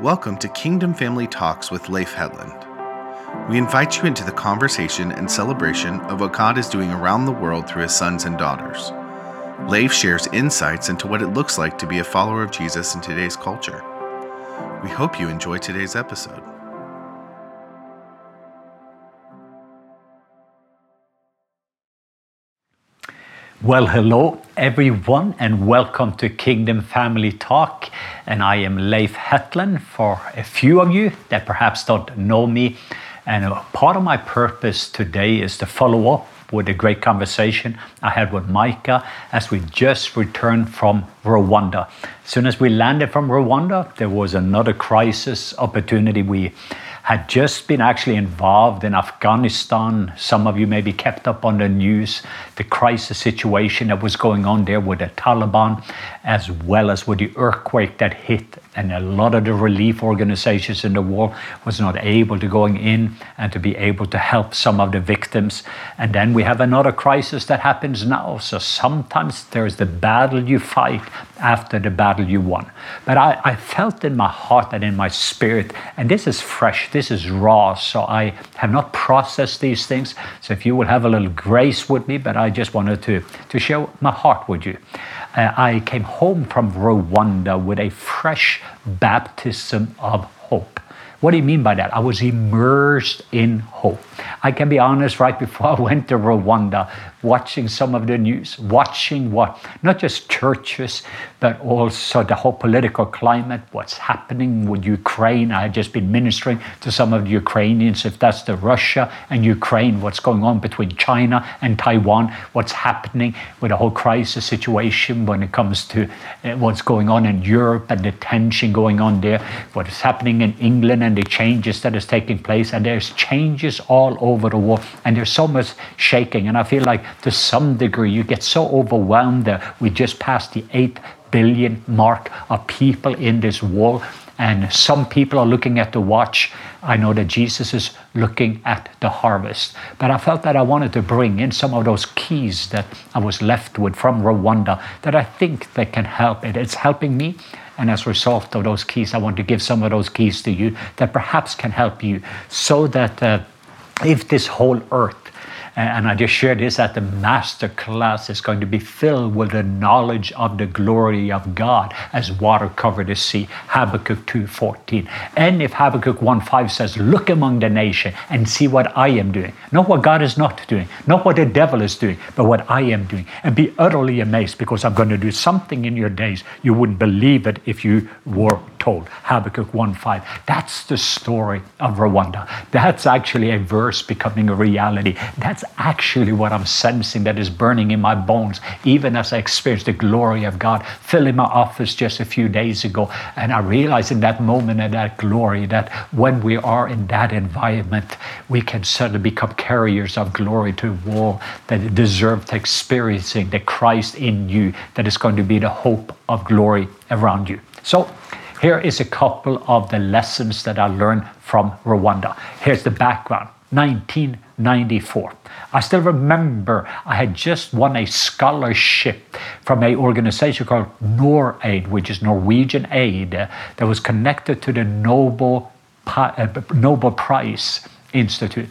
Welcome to Kingdom Family Talks with Leif Hetland. We invite you into the conversation and celebration of what God is doing around the world through his sons and daughters. Leif shares insights into what it looks like to be a follower of Jesus in today's culture. We hope you enjoy today's episode. Well, hello everyone, and welcome to Kingdom Family Talk. And I am Leif Hetland for a few of you that perhaps don't know me. And part of my purpose today is to follow up with a great conversation I had with Micah as we just returned from Rwanda. As soon as we landed from Rwanda, there was another crisis opportunity. We had just been actually involved in Afghanistan. Some of you maybe kept up on the news, the crisis situation that was going on there with the Taliban, as well as with the earthquake that hit. And a lot of the relief organizations in the world was not able to going in and to be able to help some of the victims. And then we have another crisis that happens now. So sometimes there's the battle you fight after the battle you won. But I, I felt in my heart and in my spirit, and this is fresh this is raw, so I have not processed these things. So if you will have a little grace with me, but I just wanted to, to share my heart with you. Uh, I came home from Rwanda with a fresh baptism of hope. What do you mean by that? I was immersed in hope. I can be honest, right before I went to Rwanda, watching some of the news, watching what, not just churches, but also the whole political climate, what's happening with Ukraine. I had just been ministering to some of the Ukrainians, if that's the Russia and Ukraine, what's going on between China and Taiwan, what's happening with the whole crisis situation when it comes to uh, what's going on in Europe and the tension going on there, what is happening in England and the changes that is taking place. And there's changes all over the world, and there's so much shaking. And I feel like to some degree you get so overwhelmed that we just passed the 8 billion mark of people in this world. And some people are looking at the watch. I know that Jesus is looking at the harvest. But I felt that I wanted to bring in some of those keys that I was left with from Rwanda that I think that can help it. It's helping me. And as a result of those keys, I want to give some of those keys to you that perhaps can help you so that uh, if this whole earth and I just shared this that the master class is going to be filled with the knowledge of the glory of God as water covered the sea. Habakkuk 2.14. And if Habakkuk 1.5 says, look among the nation and see what I am doing. Not what God is not doing, not what the devil is doing, but what I am doing. And be utterly amazed because I'm going to do something in your days. You wouldn't believe it if you were told. Habakkuk 1.5. That's the story of Rwanda. That's actually a verse becoming a reality. That's actually what I'm sensing that is burning in my bones, even as I experience the glory of God filling my office just a few days ago. And I realized in that moment and that glory that when we are in that environment, we can suddenly become carriers of glory to a world that to experiencing the Christ in you that is going to be the hope of glory around you. So, here is a couple of the lessons that I learned from Rwanda. Here's the background 1994. I still remember I had just won a scholarship from an organization called NorAid, which is Norwegian Aid, that was connected to the Nobel, uh, Nobel Prize Institute.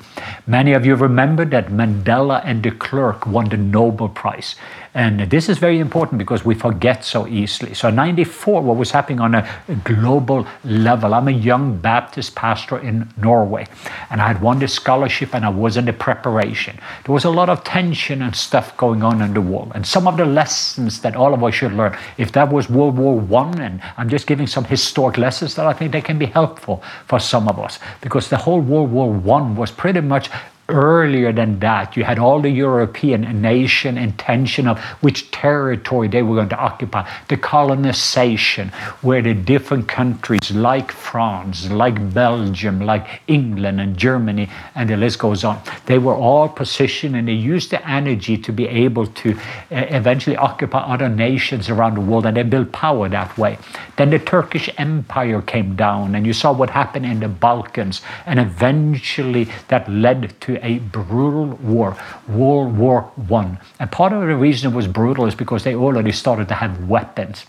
Many of you remember that Mandela and de Klerk won the Nobel Prize. And this is very important because we forget so easily. So, 94, what was happening on a global level? I'm a young Baptist pastor in Norway, and I had won this scholarship and I was in the preparation. There was a lot of tension and stuff going on in the world. And some of the lessons that all of us should learn, if that was World War One, and I'm just giving some historic lessons that I think they can be helpful for some of us, because the whole World War One was pretty much earlier than that, you had all the European nation intention of which territory they were going to occupy, the colonization, where the different countries like France, like Belgium, like England and Germany, and the list goes on, they were all positioned and they used the energy to be able to uh, eventually occupy other nations around the world and they built power that way. Then the Turkish Empire came down and you saw what happened in the Balkans, and eventually that led to a brutal war, World War One. And part of the reason it was brutal is because they already started to have weapons.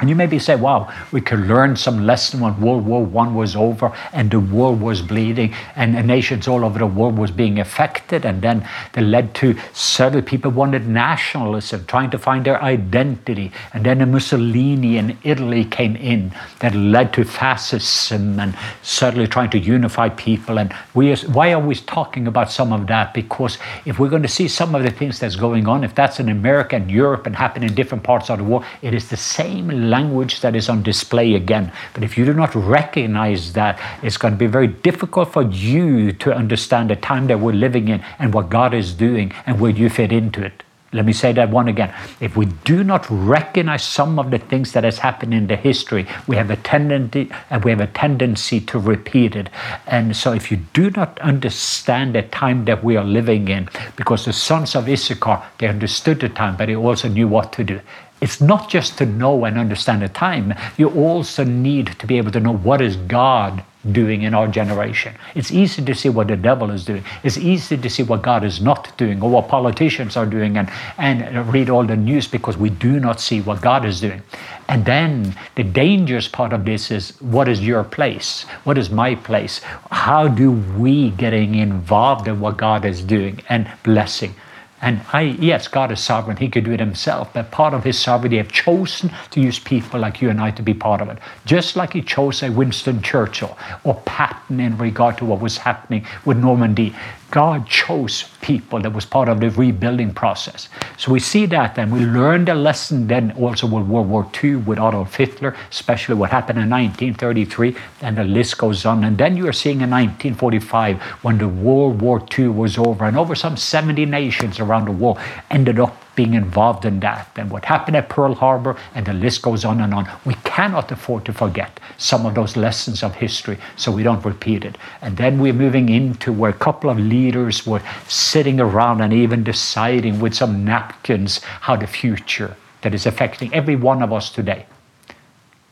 And you maybe say, wow, we could learn some lesson when World War I was over and the world was bleeding and nations all over the world was being affected. And then that led to suddenly people wanted nationalism, trying to find their identity. And then the Mussolini in Italy came in that led to fascism and suddenly trying to unify people. And we, why are we talking about some of that? Because if we're going to see some of the things that's going on, if that's in America and Europe and happen in different parts of the world, it is the same language that is on display again. But if you do not recognize that, it's going to be very difficult for you to understand the time that we're living in and what God is doing and where you fit into it. Let me say that one again. If we do not recognize some of the things that has happened in the history, we have a tendency and we have a tendency to repeat it. And so if you do not understand the time that we are living in, because the sons of Issachar, they understood the time, but they also knew what to do. It's not just to know and understand the time. You also need to be able to know what is God doing in our generation. It's easy to see what the devil is doing. It's easy to see what God is not doing or what politicians are doing and, and read all the news because we do not see what God is doing. And then the dangerous part of this is what is your place? What is my place? How do we getting involved in what God is doing and blessing? And I, yes, God is sovereign. He could do it himself. But part of his sovereignty, have chosen to use people like you and I to be part of it. Just like he chose a Winston Churchill or Patton in regard to what was happening with Normandy. God chose people that was part of the rebuilding process. So we see that and we learned a lesson then also with World War II with Adolf Hitler, especially what happened in 1933, and the list goes on. And then you are seeing in 1945 when the World War II was over and over some 70 nations around the world ended up being involved in that and what happened at Pearl Harbor, and the list goes on and on. We cannot afford to forget some of those lessons of history so we don't repeat it. And then we're moving into where a couple of leaders were sitting around and even deciding with some napkins how the future that is affecting every one of us today.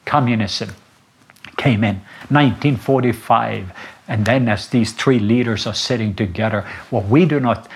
Communism came in 1945 and then as these three leaders are sitting together what we do not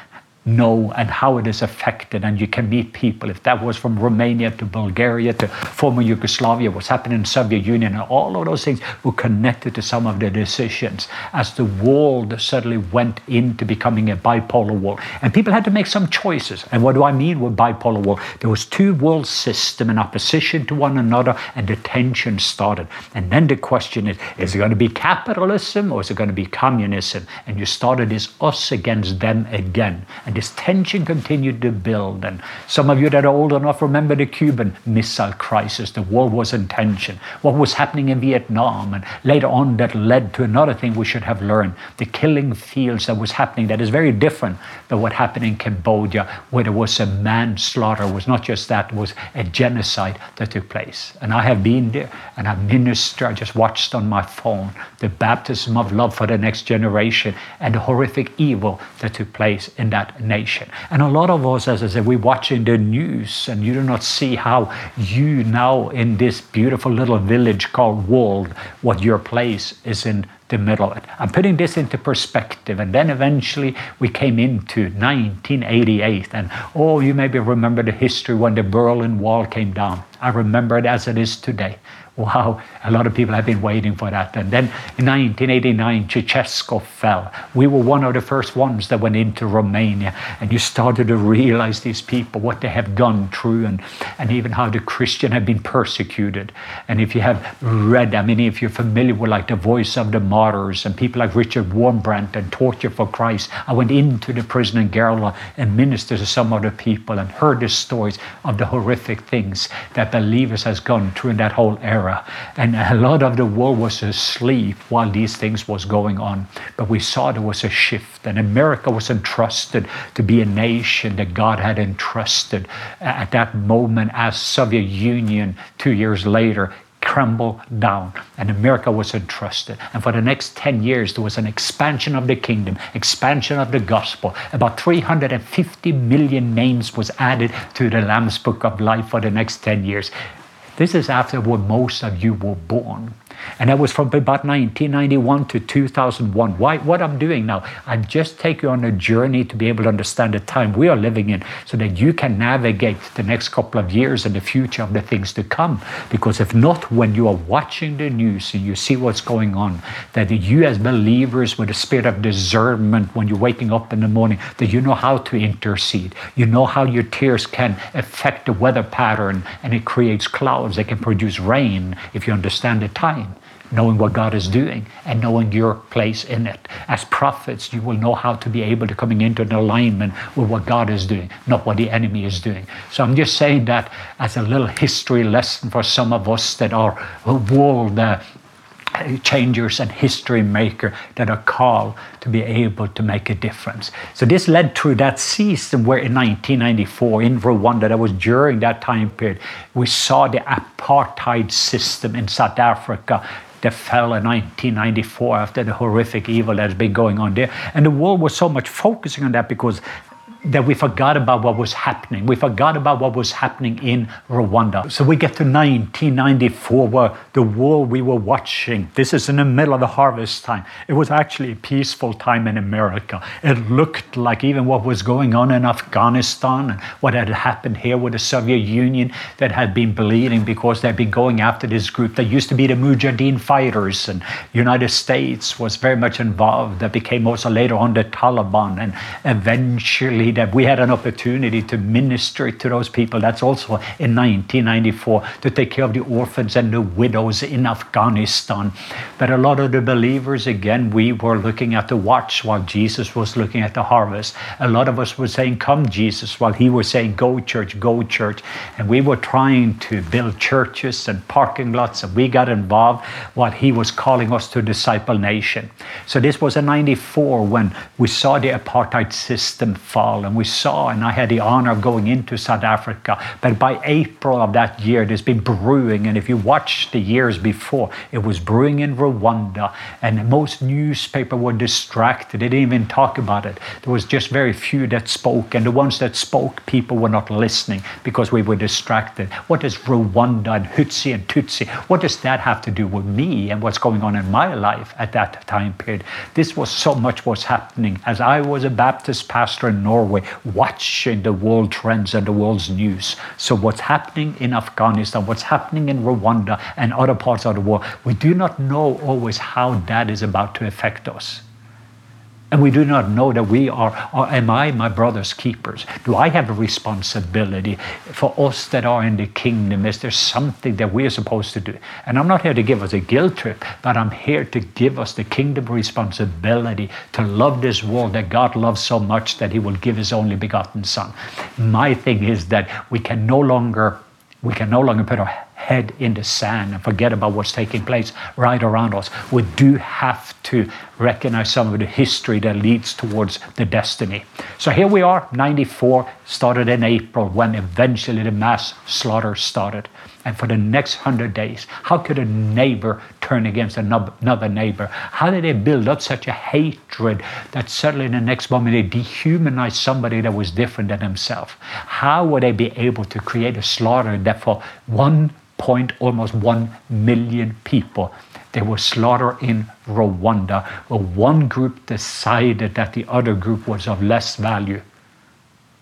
know and how it is affected. And you can meet people. If that was from Romania to Bulgaria to former Yugoslavia, what's happening in Soviet Union, and all of those things were connected to some of the decisions as the world suddenly went into becoming a bipolar world. And people had to make some choices. And what do I mean with bipolar world? There was two world systems in opposition to one another, and the tension started. And then the question is, is it going to be capitalism or is it going to be communism? And you started this us against them again. And and this tension continued to build. And some of you that are old enough remember the Cuban Missile Crisis. The world was in tension. What was happening in Vietnam, and later on, that led to another thing we should have learned: the killing fields that was happening. That is very different than what happened in Cambodia, where there was a manslaughter. It was not just that; it was a genocide that took place. And I have been there, and I ministered. I just watched on my phone the baptism of love for the next generation and the horrific evil that took place in that nation. And a lot of us, as I said, we're watching the news and you do not see how you now in this beautiful little village called world, what your place is in the middle. I'm putting this into perspective. And then eventually we came into 1988. And oh, you maybe remember the history when the Berlin Wall came down. I remember it as it is today. Wow, a lot of people have been waiting for that. And then in 1989, Ceausescu fell. We were one of the first ones that went into Romania, and you started to realize these people, what they have gone through, and, and even how the Christian have been persecuted. And if you have read, I mean, if you're familiar with like the voice of the martyrs and people like Richard Wurmbrand and Torture for Christ, I went into the prison in Gherla and ministered to some other people and heard the stories of the horrific things that believers has gone through in that whole era era. And a lot of the world was asleep while these things was going on. But we saw there was a shift, and America was entrusted to be a nation that God had entrusted at that moment as Soviet Union two years later crumbled down and America was entrusted. And for the next 10 years, there was an expansion of the kingdom, expansion of the gospel. About 350 million names was added to the Lamb's Book of Life for the next 10 years. This is after when most of you were born. And that was from about 1991 to 2001. Why, what I'm doing now, I just take you on a journey to be able to understand the time we are living in so that you can navigate the next couple of years and the future of the things to come. Because if not, when you are watching the news and you see what's going on, that you as believers with a spirit of discernment when you're waking up in the morning, that you know how to intercede. You know how your tears can affect the weather pattern and it creates clouds that can produce rain if you understand the time knowing what God is doing and knowing your place in it. As prophets, you will know how to be able to coming into an alignment with what God is doing, not what the enemy is doing. So I'm just saying that as a little history lesson for some of us that are world uh, changers and history maker that are called to be able to make a difference. So this led through that season where in 1994 in Rwanda, that was during that time period, we saw the apartheid system in South Africa that fell in 1994 after the horrific evil that has been going on there. And the world was so much focusing on that because that we forgot about what was happening. We forgot about what was happening in Rwanda. So we get to 1994, where the war we were watching, this is in the middle of the harvest time. It was actually a peaceful time in America. It looked like even what was going on in Afghanistan and what had happened here with the Soviet Union that had been bleeding because they'd been going after this group that used to be the Mujahideen fighters and United States was very much involved. That became also later on the Taliban and eventually that we had an opportunity to minister to those people. That's also in 1994 to take care of the orphans and the widows in Afghanistan. But a lot of the believers, again, we were looking at the watch while Jesus was looking at the harvest. A lot of us were saying, Come, Jesus, while he was saying, Go, church, go, church. And we were trying to build churches and parking lots, and we got involved while he was calling us to disciple nation. So this was in 94 when we saw the apartheid system fall and we saw, and I had the honor of going into South Africa. But by April of that year, there's been brewing, and if you watch the years before, it was brewing in Rwanda, and most newspapers were distracted. They didn't even talk about it. There was just very few that spoke, and the ones that spoke, people were not listening because we were distracted. What is Rwanda and Hutsi and Tutsi? What does that have to do with me and what's going on in my life at that time period? This was so much was happening as I was a Baptist pastor in Norway Norway, watching the world trends and the world's news. So, what's happening in Afghanistan, what's happening in Rwanda and other parts of the world, we do not know always how that is about to affect us. And we do not know that we are, or am I my brother's keepers? Do I have a responsibility for us that are in the kingdom? Is there something that we are supposed to do? And I'm not here to give us a guilt trip, but I'm here to give us the kingdom responsibility to love this world that God loves so much that He will give His only begotten Son. My thing is that we can no longer we can no longer put our head in the sand and forget about what's taking place right around us. We do have to recognize some of the history that leads towards the destiny. So here we are, 94, started in April when eventually the mass slaughter started. And for the next hundred days, how could a neighbor turn against another neighbor? How did they build up such a hatred that suddenly in the next moment they dehumanized somebody that was different than themselves? How would they be able to create a slaughter that for one point almost one million people they was slaughter in Rwanda, where one group decided that the other group was of less value.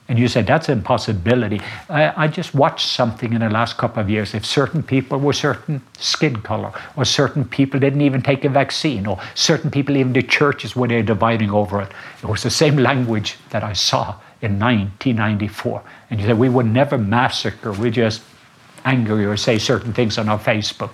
And you said that's impossibility. I, I, just watched something in the last couple of years. If certain people were certain skin color, or certain people didn't even take a vaccine, or certain people, even the churches, were they dividing over it. It was the same language that I saw in 1994. And you said we would never massacre, we just angry or say certain things on our Facebook.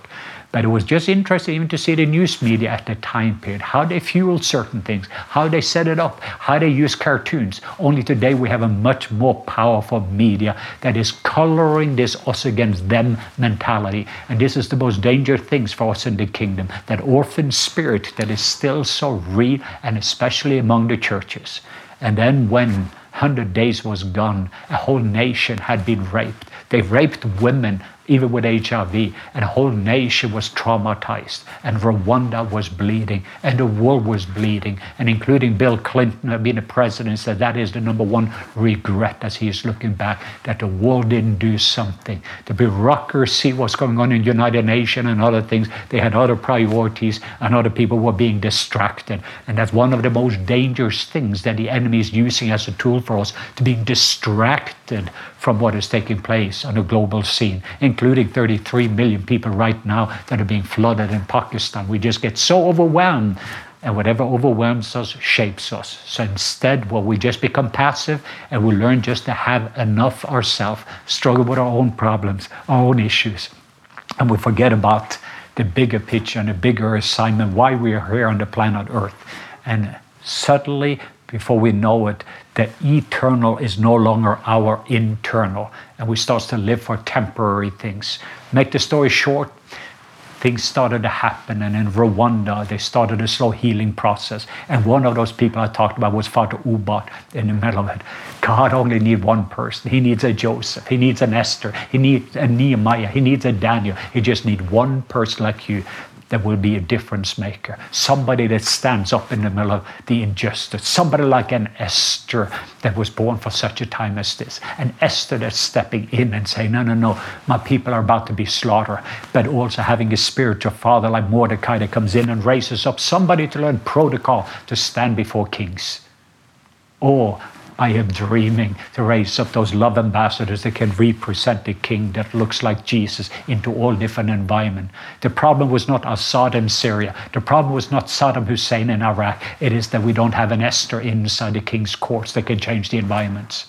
But it was just interesting even to see the news media at the time period, how they fueled certain things, how they set it up, how they use cartoons. Only today we have a much more powerful media that is coloring this us against them mentality. And this is the most dangerous things for us in the kingdom, that orphan spirit that is still so real and especially among the churches. And then when 100 days was gone, a whole nation had been raped. They raped women even with HIV, and a whole nation was traumatized, and Rwanda was bleeding, and the world was bleeding, and including Bill Clinton being the president said that is the number one regret as he is looking back that the world didn't do something. The bureaucracy, what's going on in United Nations and other things, they had other priorities, and other people were being distracted, and that's one of the most dangerous things that the enemy is using as a tool for us to be distracted from what is taking place on a global scene, including 33 million people right now that are being flooded in Pakistan. We just get so overwhelmed, and whatever overwhelms us shapes us. So instead, well, we just become passive and we learn just to have enough ourselves, struggle with our own problems, our own issues, and we forget about the bigger picture and the bigger assignment, why we are here on the planet Earth. And suddenly, before we know it, the eternal is no longer our internal, and we start to live for temporary things. Make the story short, things started to happen, and in Rwanda, they started a slow healing process. And one of those people I talked about was Father Ubald in the middle of it. God only needs one person. He needs a Joseph. He needs an Esther. He needs a Nehemiah. He needs a Daniel. He just needs one person like you that will be a difference maker. Somebody that stands up in the middle of the injustice. Somebody like an Esther that was born for such a time as this. An Esther that's stepping in and saying, No, no, no, my people are about to be slaughtered. But also having a spiritual father like Mordecai that comes in and raises up somebody to learn protocol to stand before kings. Or I am dreaming to raise up those love ambassadors that can represent the king that looks like Jesus into all different environments. The problem was not Assad in Syria. The problem was not Saddam Hussein in Iraq. It is that we don't have an Esther inside the king's courts that can change the environments.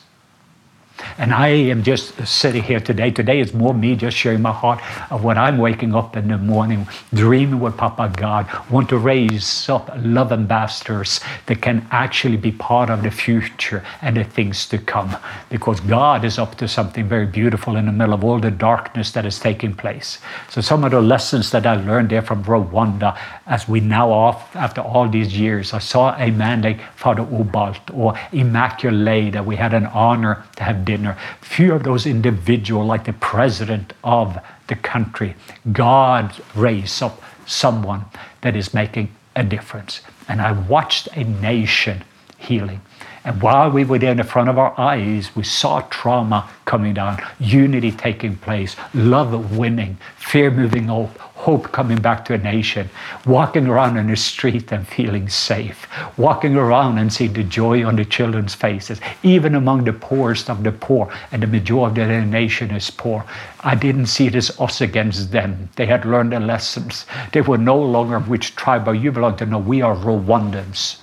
And I am just sitting here today. Today is more me just sharing my heart of what I'm waking up in the morning, dreaming with Papa God, want to raise up love ambassadors that can actually be part of the future and the things to come. Because God is up to something very beautiful in the middle of all the darkness that is taking place. So some of the lessons that I learned there from Rwanda, as we now off after all these years, I saw a man like Father Ubald or Immaculate that we had an honor to have dinner. Few of those individuals, like the president of the country, God raised up someone that is making a difference. And I watched a nation healing. And while we were there in the front of our eyes, we saw trauma coming down, unity taking place, love winning, fear moving up, hope coming back to a nation, walking around in the street and feeling safe, walking around and seeing the joy on the children's faces, even among the poorest of the poor, and the majority of the nation is poor. I didn't see it as us against them. They had learned their lessons. They were no longer which tribe are you belong to. No, we are Rwandans.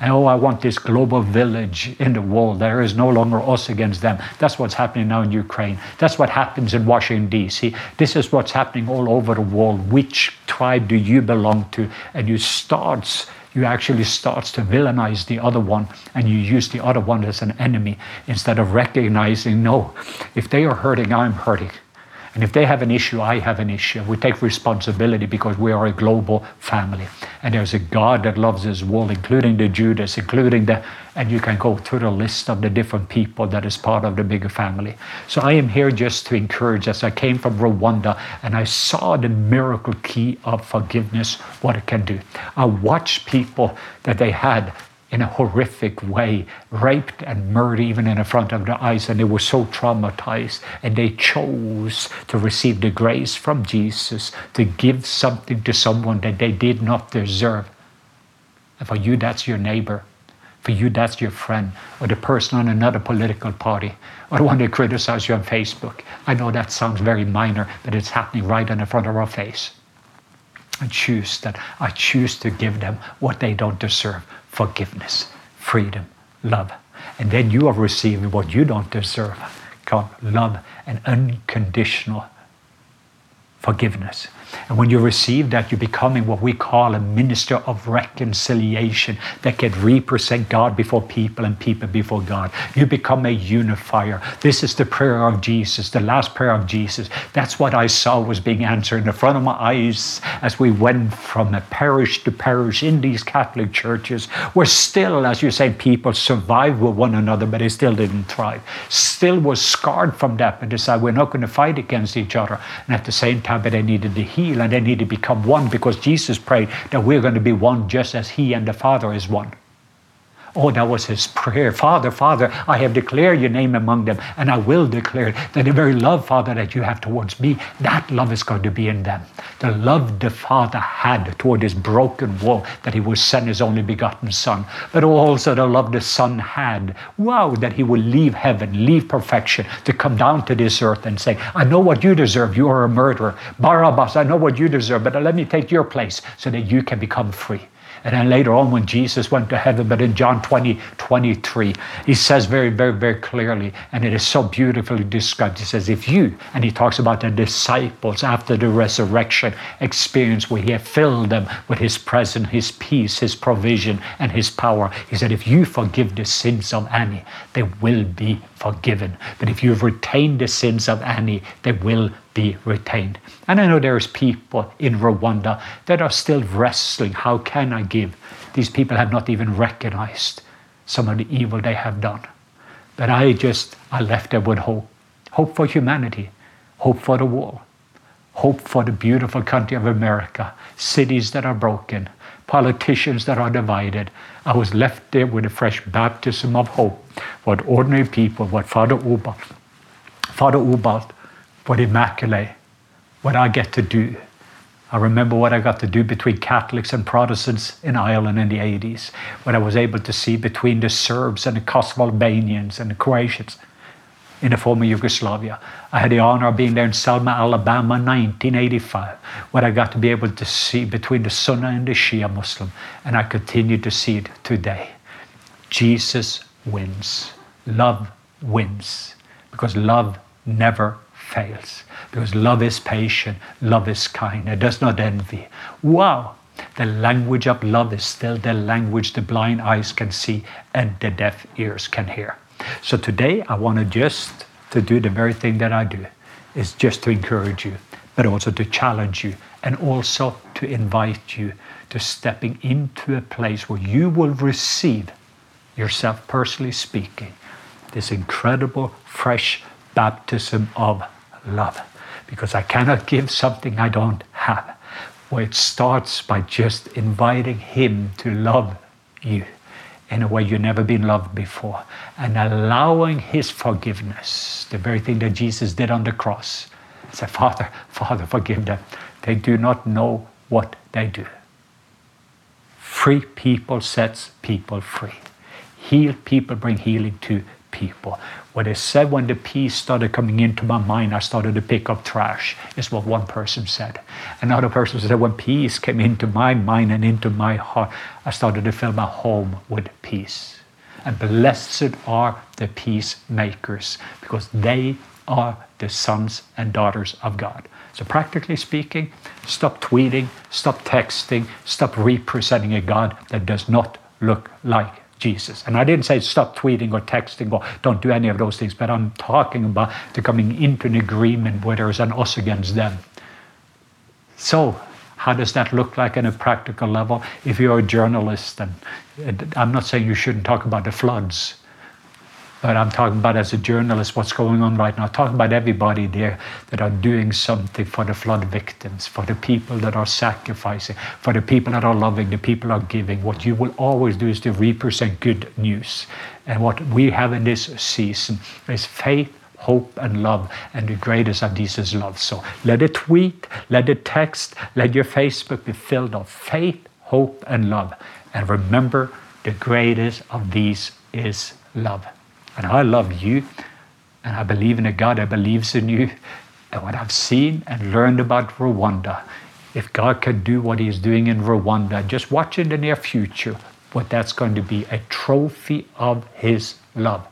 Oh, I want this global village in the world. There is no longer us against them. That's what's happening now in Ukraine. That's what happens in Washington, D.C. This is what's happening all over the world. Which tribe do you belong to? And you starts you actually starts to villainize the other one and you use the other one as an enemy instead of recognizing no if they are hurting i'm hurting and if they have an issue, I have an issue. We take responsibility because we are a global family. And there's a God that loves his world, including the Judas, including the, and you can go through the list of the different people that is part of the bigger family. So I am here just to encourage as I came from Rwanda and I saw the miracle key of forgiveness, what it can do. I watched people that they had in a horrific way, raped and murdered even in front of their eyes, and they were so traumatized. And they chose to receive the grace from Jesus to give something to someone that they did not deserve. And for you, that's your neighbor. For you, that's your friend, or the person on another political party, or the one that criticizes you on Facebook. I know that sounds very minor, but it's happening right in the front of our face. I choose that. I choose to give them what they don't deserve forgiveness, freedom, love. And then you are receiving what you don't deserve called love and unconditional forgiveness. And when you receive that, you're becoming what we call a minister of reconciliation that can represent God before people and people before God. You become a unifier. This is the prayer of Jesus, the last prayer of Jesus. That's what I saw was being answered in the front of my eyes as we went from a parish to parish in these Catholic churches, where still, as you say, people survived with one another, but they still didn't thrive. Still was scarred from that, but decided we're not going to fight against each other. And at the same time, but they needed to heal and they need to become one because Jesus prayed that we're going to be one just as He and the Father is one. Oh, that was his prayer. Father, Father, I have declared your name among them, and I will declare that the very love, Father, that you have towards me, that love is going to be in them. The love the Father had toward his broken world that he would send his only begotten Son, but also the love the Son had. Wow, that he would leave heaven, leave perfection, to come down to this earth and say, I know what you deserve. You are a murderer. Barabbas, I know what you deserve, but let me take your place so that you can become free. And then later on, when Jesus went to heaven, but in John 20, 23, he says very, very, very clearly, and it is so beautifully described. He says, If you, and he talks about the disciples after the resurrection experience where he had filled them with his presence, his peace, his provision, and his power. He said, If you forgive the sins of any, they will be forgiven. But if you've retained the sins of any, they will be retained. And I know there's people in Rwanda that are still wrestling. How can I give? These people have not even recognized some of the evil they have done. But I just, I left there with hope. Hope for humanity, hope for the world, hope for the beautiful country of America, cities that are broken, politicians that are divided. I was left there with a fresh baptism of hope. What ordinary people, what Father Ubald, Father Ubald what Immaculate, what I get to do. I remember what I got to do between Catholics and Protestants in Ireland in the 80s, what I was able to see between the Serbs and the Kosovo Albanians and the Croatians in the former Yugoslavia. I had the honor of being there in Selma, Alabama, 1985, what I got to be able to see between the Sunni and the Shia Muslim, and I continue to see it today. Jesus wins. Love wins because love never fails. Because love is patient, love is kind, it does not envy. Wow! The language of love is still the language the blind eyes can see and the deaf ears can hear. So today I want to just to do the very thing that I do is just to encourage you, but also to challenge you and also to invite you to stepping into a place where you will receive yourself personally speaking this incredible fresh baptism of love because I cannot give something I don't have. Well, it starts by just inviting Him to love you in a way you've never been loved before and allowing His forgiveness, the very thing that Jesus did on the cross. Say, Father, Father, forgive them. They do not know what they do. Free people sets people free. Heal people bring healing to people. What I said when the peace started coming into my mind, I started to pick up trash, is what one person said. Another person said, when peace came into my mind and into my heart, I started to fill my home with peace. And blessed are the peacemakers, because they are the sons and daughters of God. So, practically speaking, stop tweeting, stop texting, stop representing a God that does not look like Jesus. And I didn't say stop tweeting or texting or don't do any of those things, but I'm talking about to coming into an agreement where there is an us against them. So, how does that look like in a practical level? If you're a journalist, and I'm not saying you shouldn't talk about the floods, but I'm talking about as a journalist what's going on right now. I'm talking about everybody there that are doing something for the flood victims, for the people that are sacrificing, for the people that are loving, the people are giving. What you will always do is to represent good news. And what we have in this season is faith, hope, and love. And the greatest of these is love. So let it tweet, let it text, let your Facebook be filled of faith, hope, and love. And remember, the greatest of these is love. And I love you, and I believe in a God that believes in you. And what I've seen and learned about Rwanda, if God can do what He's doing in Rwanda, just watch in the near future what that's going to be a trophy of His love.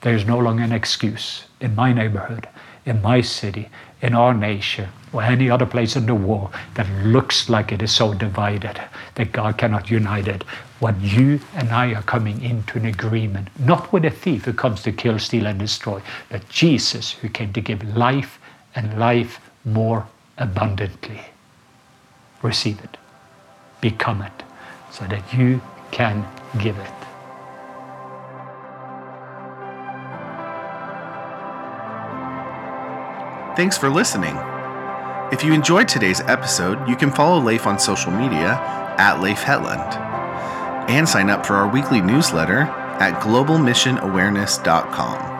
There's no longer an excuse in my neighborhood, in my city, in our nation, or any other place in the world that looks like it is so divided that God cannot unite it. When you and I are coming into an agreement, not with a thief who comes to kill, steal, and destroy, but Jesus who came to give life and life more abundantly. Receive it, become it, so that you can give it. Thanks for listening. If you enjoyed today's episode, you can follow Leif on social media at Leif Hetland and sign up for our weekly newsletter at globalmissionawareness.com.